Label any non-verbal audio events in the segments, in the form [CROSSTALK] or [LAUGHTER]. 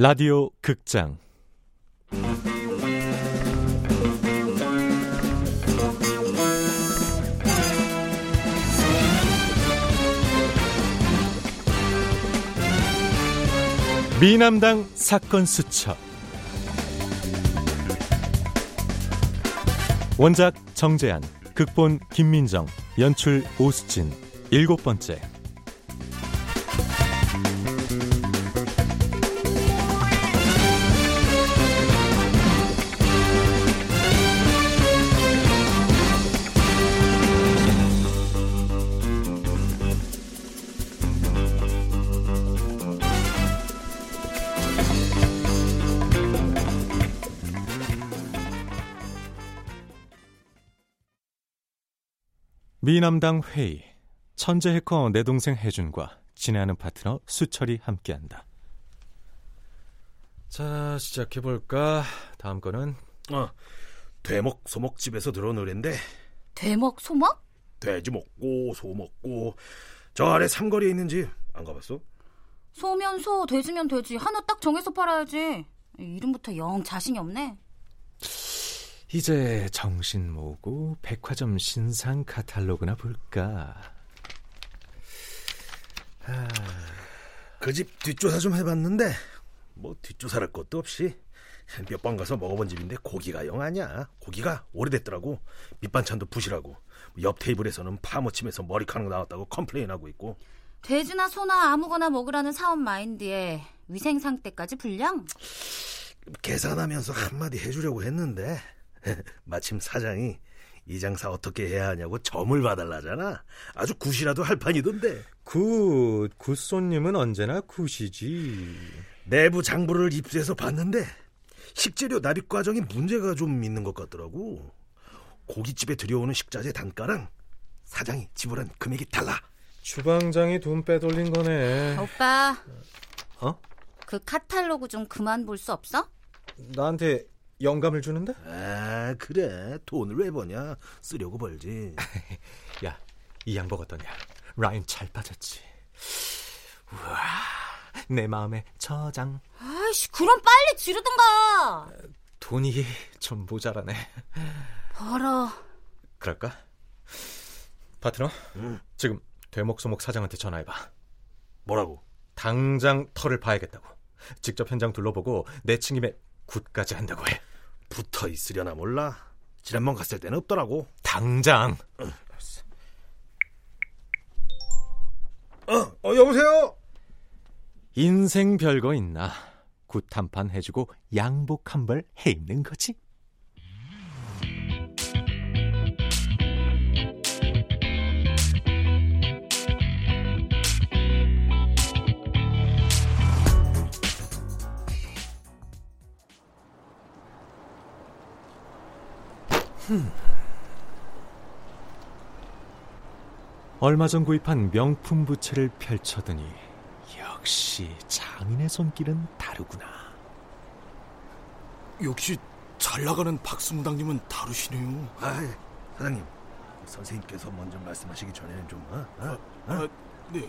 라디오 극장. 미남당 사건 수첩. 원작 정재한 극본 김민정 연출 오수진. 일곱 번째 미남당 회의 천재 해커 내 동생 혜준과 진행하는 파트너 수철이 함께한다. 자 시작해 볼까? 다음 거는 어, 대목 소목집에서 들어온 노래인데 대먹 소먹? 돼지 먹고 소 먹고 저 아래 삼거리에 있는 집 안 가봤어? 소면 소, 돼지면 돼지 하나 딱 정해서 팔아야지. 이름부터 영 자신이 없네. 이제 정신 모으고 백화점 신상 카탈로그나 볼까? 그집 뒷조사 좀 해봤는데 뭐 뒷조사할 것도 없이 몇 번 가서 먹어본 집인데 고기가 영 아니야. 고기가 오래됐더라고. 밑반찬도 부실하고 옆 테이블에서는 파무침에서 머리카락 나왔다고 complain하고 있고 돼지나 소나 아무거나 먹으라는 사업 마인드에 위생 상태까지 불량? 계산하면서 한마디 해주려고 했는데 [LAUGHS] 마침 사장이 이 장사 어떻게 해야 하냐고 점을 봐달라잖아. 아주 굿이라도 할 판이던데. 굿, 굿 손님은 언제나 good이지. 내부 장부를 입수해서 봤는데 식재료 납입 과정에 문제가 좀 있는 것 같더라고. 고깃집에 들여오는 식자재 단가랑 사장이 지불한 금액이 달라. 주방장이 돈 빼돌린 거네. 오빠. 어? 그 카탈로그 좀 그만 볼 수 없어? 나한테 영감을 주는데? 아 그래 돈을 왜 버냐 쓰려고 벌지. [LAUGHS] 야, 이 양복 어떠냐? 라인 잘 빠졌지. 우와, 내 마음의 저장. 아이씨, 그럼 빨리 지르든가. 돈이 좀 모자라네. 벌어. 그럴까? 파트너, 응. 지금 대목소목 사장한테 전화해봐. 뭐라고? 당장 터를 봐야겠다고. 직접 현장 둘러보고 내친김에 굿까지 한다고 해. 붙어 있으려나 몰라. 지난번 갔을 때는 없더라고. 당장. 어, 어 여보세요. 인생 별거 있나. 굿 한판 해주고 양복 한 벌 해 입는 거지. 얼마 전 구입한 명품 부채를 펼쳐드니 역시 장인의 손길은 다르구나. 역시 잘 나가는 박수무당님은 다르시네요. 아, 사장님. 선생님께서 먼저 말씀하시기 전에는 좀 어? 어? 아, 네.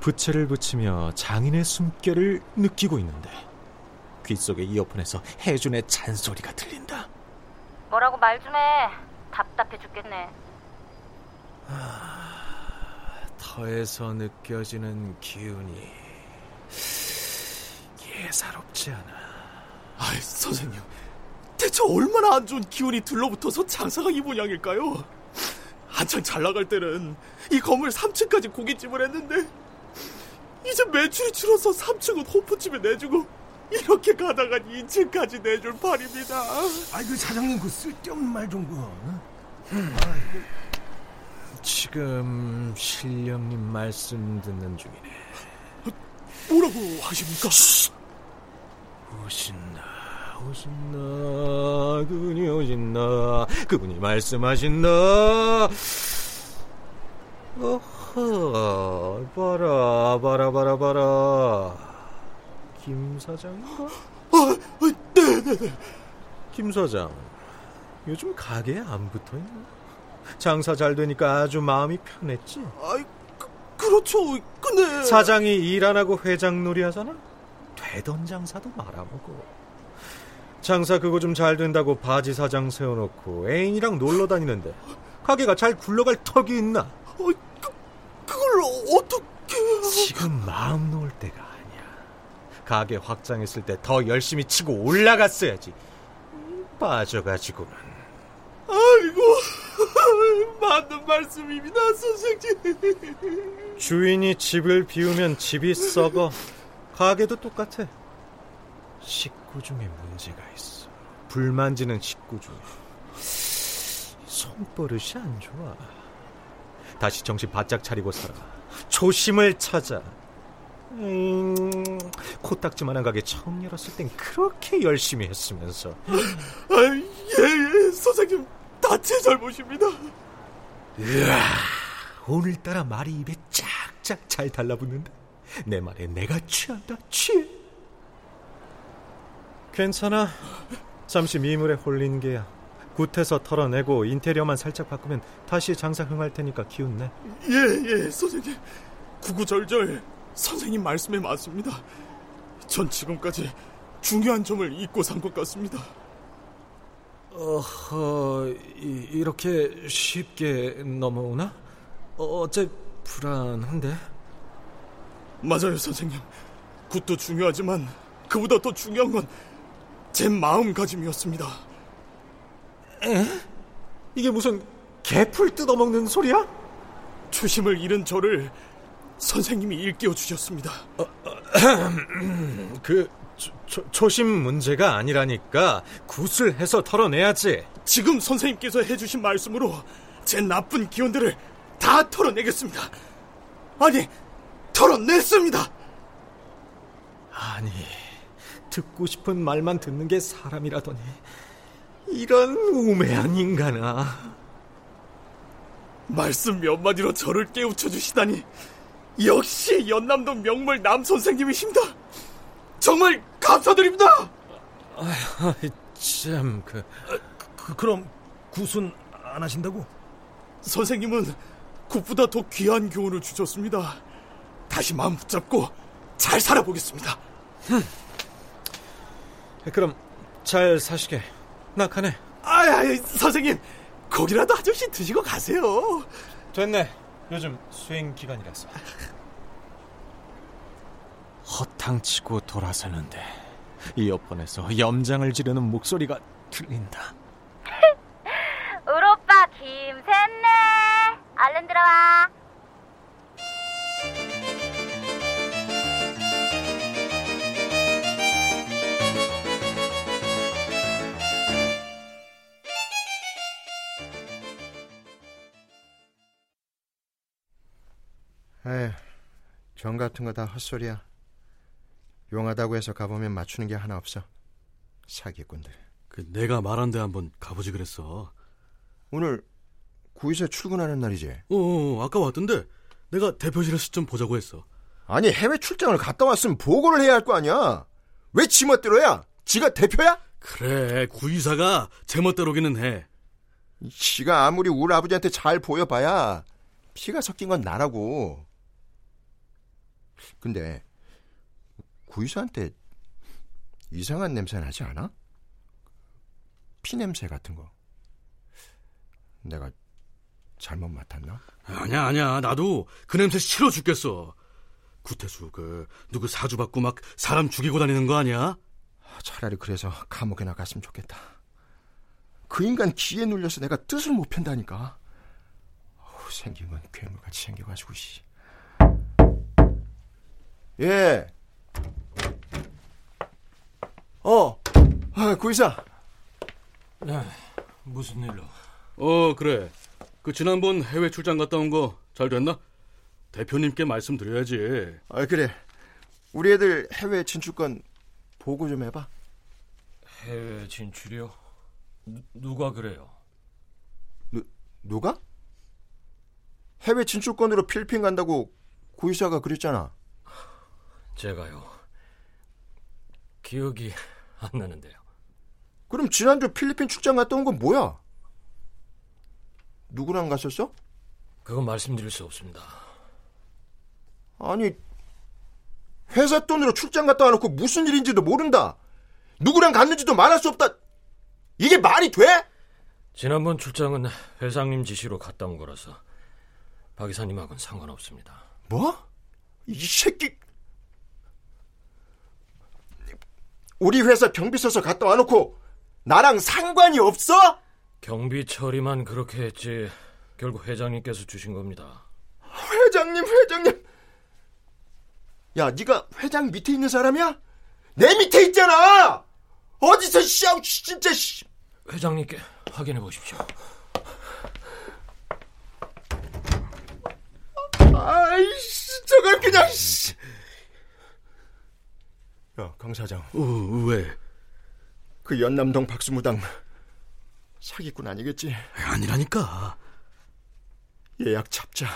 부채를 붙이며 장인의 숨결을 느끼고 있는데 귓속의 이어폰에서 혜준의 잔소리가 들린다. 뭐라고 말 좀 해. 답답해 죽겠네. 터에서 느껴지는 기운이 예사롭지 않아. 아, 선생님. 대체 얼마나 안 좋은 기운이 들러붙어서 장사가 이 모양일까요? 한창 잘 나갈 때는 이 건물 3층까지 고깃집을 했는데 이제 매출이 줄어서 3층은 호프집에 내주고 이렇게 가다가 2층까지 내줄 판입니다. 아이 그 사장님 그 쓸데없는 말 좀 그. 어? 지금 신령님 말씀 듣는 중이네. 뭐라고 하십니까? 오신다, 오신다, 그분이 오신다, 그분이 말씀하신다. 어허, 봐라, 봐라, 봐라, 봐라. 김 사장인가? 아, 네네네. 김 사장, 요즘 가게에 안 붙어 있나? 장사 잘 되니까 아주 마음이 편했지. 아이, 그, 그렇죠. 근데 사장이 일 안 하고 회장 놀이 하잖아. 되던 장사도 말아먹어. 장사 그거 좀 잘 된다고 바지 사장 세워놓고 애인이랑 놀러 다니는데 가게가 잘 굴러갈 턱이 있나? 어, 그, 그걸 어떻게? 지금 마음 놓을 때가. 가게 확장했을 때 더 열심히 치고 올라갔어야지. 빠져가지고는. 아이고 [LAUGHS] 맞는 말씀입니다, 선생님. 주인이 집을 비우면 집이 썩어. 가게도 똑같아. 식구 중에 문제가 있어. 불 만지는 식구 중에. 손버릇이 안 좋아. 다시 정신 바짝 차리고 살아. 초심을 찾아. 음, 코딱지만한 가게 처음 열었을 땐 그렇게 열심히 했으면서. 아, 예, 예, 선생님, 다 제 잘못입니다. 으아, 오늘따라 말이 입에 쫙쫙 잘 달라붙는다. 내 말에 내가 취한다, 취해. 괜찮아. 잠시 미물에 홀린 게야. 굿해서 털어내고 인테리어만 살짝 바꾸면 다시 장사 흥할 테니까 기운내. 예, 예, 선생님. 구구절절 선생님 말씀에 맞습니다. 전 지금까지 중요한 점을 잊고 산 것 같습니다. 어허, 이, 이렇게 쉽게 넘어오나? 어째 불안한데? 맞아요, 선생님. 굿도 중요하지만 그보다 더 중요한 건 제 마음가짐이었습니다. 에? 이게 무슨 개풀 뜯어먹는 소리야? 초심을 잃은 저를 선생님이 일깨워 주셨습니다. [CLEARS THROAT] 그 초, 초, 초심 문제가 아니라니까 굿을 해서 털어내야지. 지금 선생님께서 해주신 말씀으로 제 나쁜 기운들을 다 털어내겠습니다. 아니, 털어냈습니다. 아니, 듣고 싶은 말만 듣는 게 사람이라더니 이런 우매한 인간아. 말씀 몇 마디로 저를 깨우쳐 주시다니 역시 연남동 명물 남 선생님이십니다. 정말 감사드립니다. 아, 참 그. 그, 그럼 굿은 안 하신다고? 선생님은 굿보다 더 귀한 교훈을 주셨습니다. 다시 마음 붙잡고 잘 살아보겠습니다. 그럼 잘 사시게. 나 가네. 아야, 선생님 고기라도 한 점씩 드시고 가세요. 됐네. 요즘 수행 기간이라서. 허탕치고 돌아서는데 이어폰에서 염장을 지르는 목소리가 들린다. [LAUGHS] 울 오빠 김 같은 거 다 헛소리야. 용하다고 해서 가보면 맞추는 게 하나 없어. 사기꾼들. 그 내가 말한 데 한번 가보지 그랬어. 오늘 구이사 출근하는 날이지? 어, 어, 아까 왔던데 내가 대표실에서 좀 보자고 했어. 아니 해외 출장을 갔다 왔으면 보고를 해야 할 거 아니야. 왜 지멋대로야? 지가 대표야? 그래 구이사가 제멋대로기는 해. 지가 아무리 우리 아버지한테 잘 보여봐야 피가 섞인 건 나라고. 근데 구이사한테 이상한 냄새 나지 않아? 피 냄새 같은 거. 내가 잘못 맡았나? 아니야 아니야 나도 그 냄새 싫어 죽겠어. 구태수 그 누구 사주 받고 막 사람 죽이고 다니는 거 아니야? 차라리 그래서 감옥에 나갔으면 좋겠다. 그 인간 기에 눌려서 내가 뜻을 못 편다니까. 어우, 생긴 건 괴물같이 생겨가지고 씨. 예. 어, 아, 구이사. 네, 무슨 일로? 어 그래. 그 지난번 해외 출장 갔다 온 거 잘 됐나? 대표님께 말씀드려야지. 아, 그래. 우리 애들 해외 진출권 보고 좀 해봐. 해외 진출이요? 누, 누가 그래요? 누, 누가? 해외 진출권으로 필리핀 간다고 구이사가 그랬잖아. 제가요. 기억이 안 나는데요. 그럼 지난주 필리핀 출장 갔다 온 건 뭐야? 누구랑 갔었어? 그건 말씀드릴 수 없습니다. 아니, 회사 돈으로 출장 갔다 와놓고 무슨 일인지도 모른다. 누구랑 갔는지도 말할 수 없다. 이게 말이 돼? 지난번 출장은 회장님 지시로 갔다 온 거라서 박 이사님하고는 상관없습니다. 뭐? 이 새끼. 우리 회사 경비 써서 갔다 와놓고 나랑 상관이 없어? 경비 처리만 그렇게 했지 결국 회장님께서 주신 겁니다. 회장님, 회장님. 야, 네가 회장 밑에 있는 사람이야? 내 밑에 있잖아. 어디서 씨야, 진짜 씨. 회장님께 확인해 보십시오. 아이씨, 저걸 그냥 씨. 야, 강 사장. 어, 왜? 그 연남동 박수무당 사기꾼 아니겠지? 아니라니까. 예약 잡자.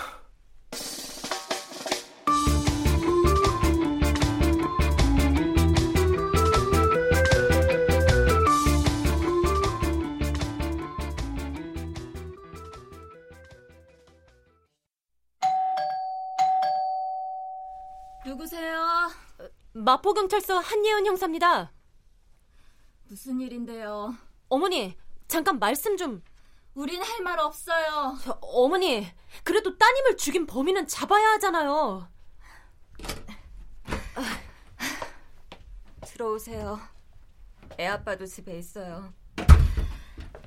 마포경찰서 한예은 형사입니다. 무슨 일인데요? 어머니, 잠깐 말씀 좀. 우린 할 말 없어요. 저, 어머니, 그래도 따님을 죽인 범인은 잡아야 하잖아요. 들어오세요. 애 아빠도 집에 있어요.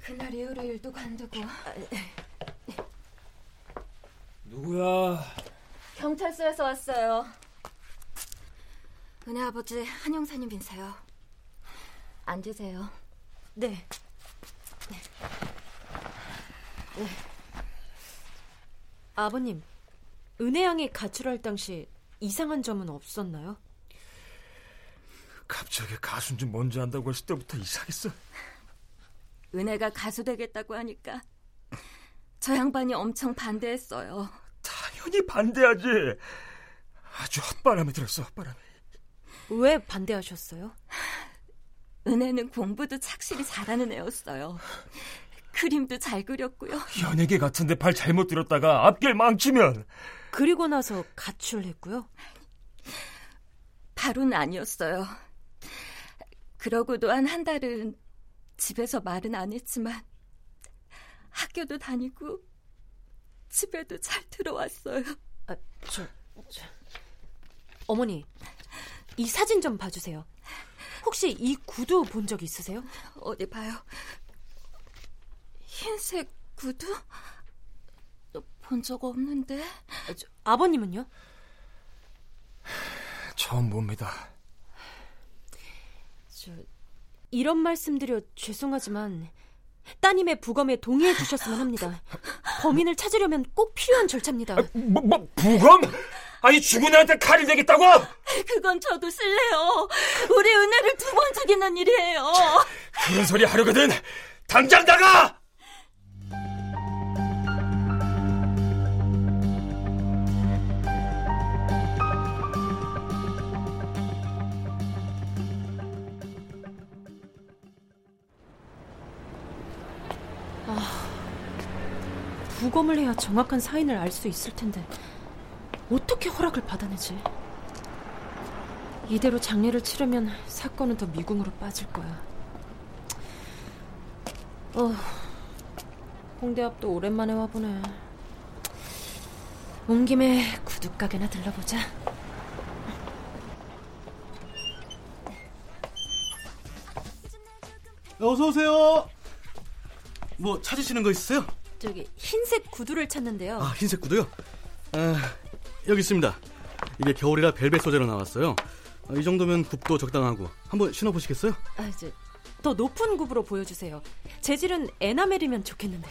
그날 이후로 일도 관두고. 누구야? 경찰서에서 왔어요. 은혜 아버지 한영사님이세요. 앉으세요. 네. 네. 아버님, 은혜 양이 가출할 당시 이상한 점은 없었나요? 갑자기 가수인 줄 뭔지 안다고 했을 때부터 이상했어. 은혜가 가수 되겠다고 하니까 저 양반이 엄청 반대했어요. 당연히 반대하지. 아주 헛바람이 들었어, 헛바람이. 왜 반대하셨어요? 은혜는 공부도 착실히 잘하는 애였어요. 그림도 잘 그렸고요. 연예계 같은데 발 잘못 들었다가 앞길 망치면 그리고 나서 가출했고요. 바로는 아니었어요. 그러고도 한 한 달은 집에서 말은 안 했지만 학교도 다니고 집에도 잘 들어왔어요. 아, 저, 저. 어머니, 이 사진 좀 봐주세요. 혹시 이 구두 본 적 있으세요? 어디 봐요. 흰색 구두? 본 적 없는데. 아, 저, 아버님은요? 처음 봅니다. 저, 이런 말씀드려 죄송하지만 따님의 부검에 동의해 주셨으면 합니다. 범인을 찾으려면 꼭 필요한 절차입니다. 뭐, 뭐 부검? 아니 죽은 애한테 칼이 되겠다고? 그건 저도 쓸래요. 우리 은혜를 두 번 죽이는 일이에요. 그런 소리 하려거든. 당장 나가! 부검을 해야 정확한 사인을 알 수 있을 텐데 어떻게 허락을 받아내지? 이대로 장례를 치르면 사건은 더 미궁으로 빠질 거야. 어, 홍대 앞도 오랜만에 와보네. 온 김에 구두 가게나 들러보자. 어서 오세요. 뭐 찾으시는 거 있으세요? 저기 흰색 구두를 찾는데요. 아, 흰색 구두요? 아, 여기 있습니다. 이게 겨울이라 벨벳 소재로 나왔어요. 아, 이 정도면 굽도 적당하고 한번 신어보시겠어요? 아, 이제 더 높은 굽으로 보여주세요. 재질은 에나멜이면 좋겠는데.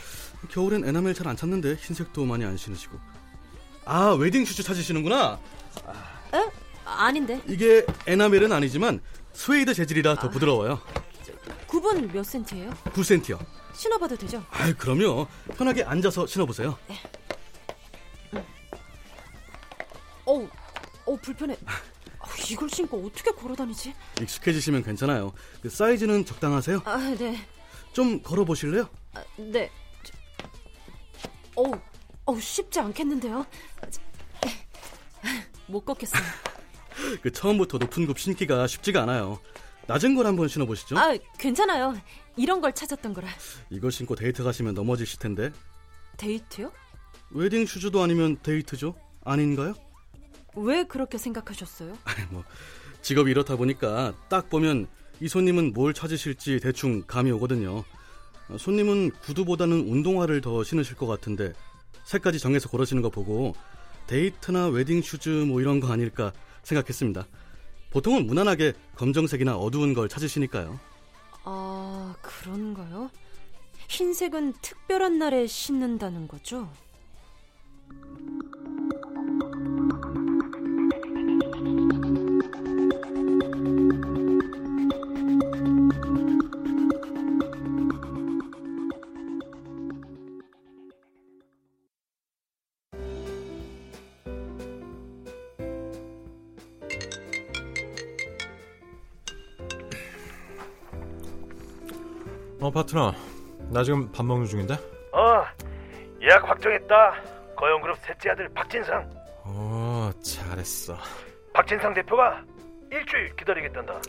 겨울엔 에나멜 잘 안 찾는데 흰색도 많이 안 신으시고. 아, wedding shoes 찾으시는구나. 에? 아닌데. 이게 에나멜은 아니지만 스웨이드 재질이라 더 부드러워요. 굽은 몇 센티예요? 9cm요. 신어봐도 되죠? 아, 그럼요. 편하게 앉아서 신어보세요. 어우, 어 불편해. 어, 이걸 신고 어떻게 걸어다니지? 익숙해지시면 괜찮아요. 그 사이즈는 적당하세요? 아, 네. 좀 걸어보실래요? 아, 네. 저, 어우, 어우, 쉽지 않겠는데요? 못 걷겠어요. [LAUGHS] 그 처음부터 높은 굽 신기가 쉽지가 않아요. 낮은 걸 한번 신어보시죠. 아, 괜찮아요. 이런 걸 찾았던 거라. 이거 신고 데이트 가시면 넘어지실 텐데. 데이트요? wedding shoes도 아니면 데이트죠? 아닌가요? 왜 그렇게 생각하셨어요? 아니, 뭐 직업이 이렇다 보니까 딱 보면 이 손님은 뭘 찾으실지 대충 감이 오거든요. 어, 손님은 구두보다는 운동화를 더 신으실 것 같은데 색까지 정해서 고르시는 거 보고 데이트나 wedding shoes 뭐 이런 거 아닐까 생각했습니다. 보통은 무난하게 검정색이나 어두운 걸 찾으시니까요. 아, 그런가요? 흰색은 특별한 날에 신는다는 거죠? 어 파트너 나 지금 밥 먹는 중인데 어, 예약 확정했다. 거영그룹 셋째 아들 박진상. 어 잘했어 박진상 대표가 일주일 기다리겠단다.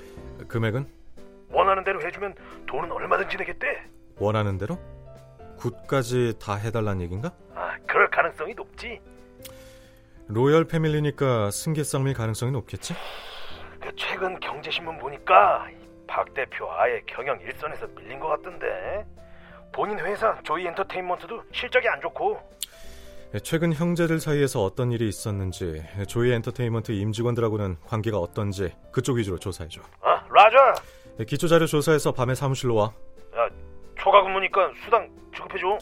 금액은 원하는 대로 해주면 돈은 얼마든지 내겠대. 원하는 대로 굿까지 다 해달란 얘긴가 아, 그럴 가능성이 높지. 로열 패밀리니까 승계쌍밀 가능성이 높겠지 그 최근 경제신문 보니까 박 대표 아예 경영 일선에서 밀린 것 같던데. 본인 회사 조이 엔터테인먼트도 실적이 안 좋고. 최근 형제들 사이에서 어떤 일이 있었는지 조이 엔터테인먼트 임직원들하고는 관계가 어떤지 그쪽 위주로 조사해줘 아, 라자. 기초자료 조사해서 밤에 사무실로 와 야, 초과 근무니까 수당 지급해줘.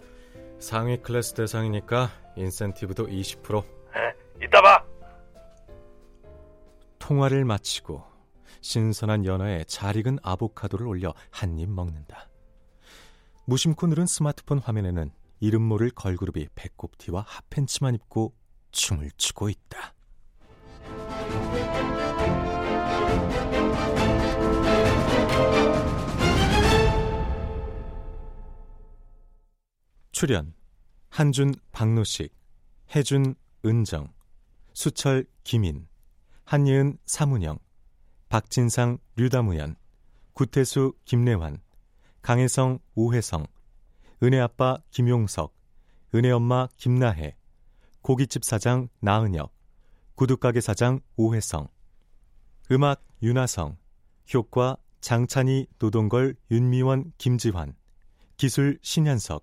상위 클래스 대상이니까 인센티브도 20% 에, 이따 봐. 통화를 마치고 신선한 연어에 잘 익은 아보카도를 올려 한 입 먹는다. 무심코 누른 스마트폰 화면에는 이름 모를 걸그룹이 배꼽티와 핫팬츠만 입고 춤을 추고 있다. 출연 한준 박노식, 해준 은정, 수철 김인, 한예은 사문영, 박진상 류다무연, 구태수 김래환, 강혜성 오혜성, 은혜아빠 김용석, 은혜엄마 김나혜, 고깃집 사장 나은혁, 구두가게 사장 오혜성, 음악 윤하성, 효과 장찬희 노동걸 윤미원 김지환, 기술 신현석,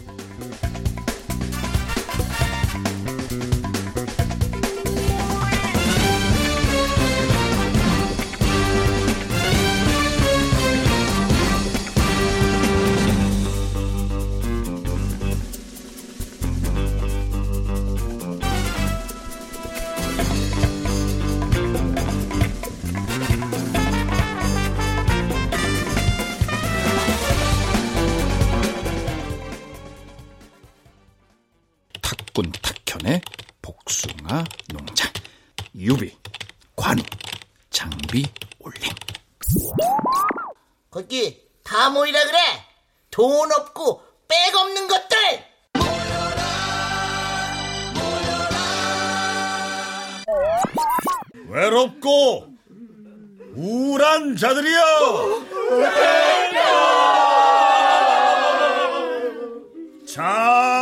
돈 없고 백 없는 것들. 외롭고 우울한 자들이여. 자,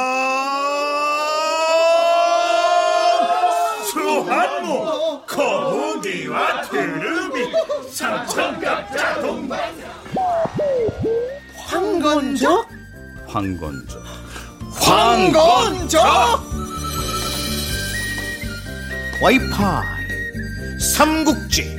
황건적? 황건적 황건적? 와이파이 삼국지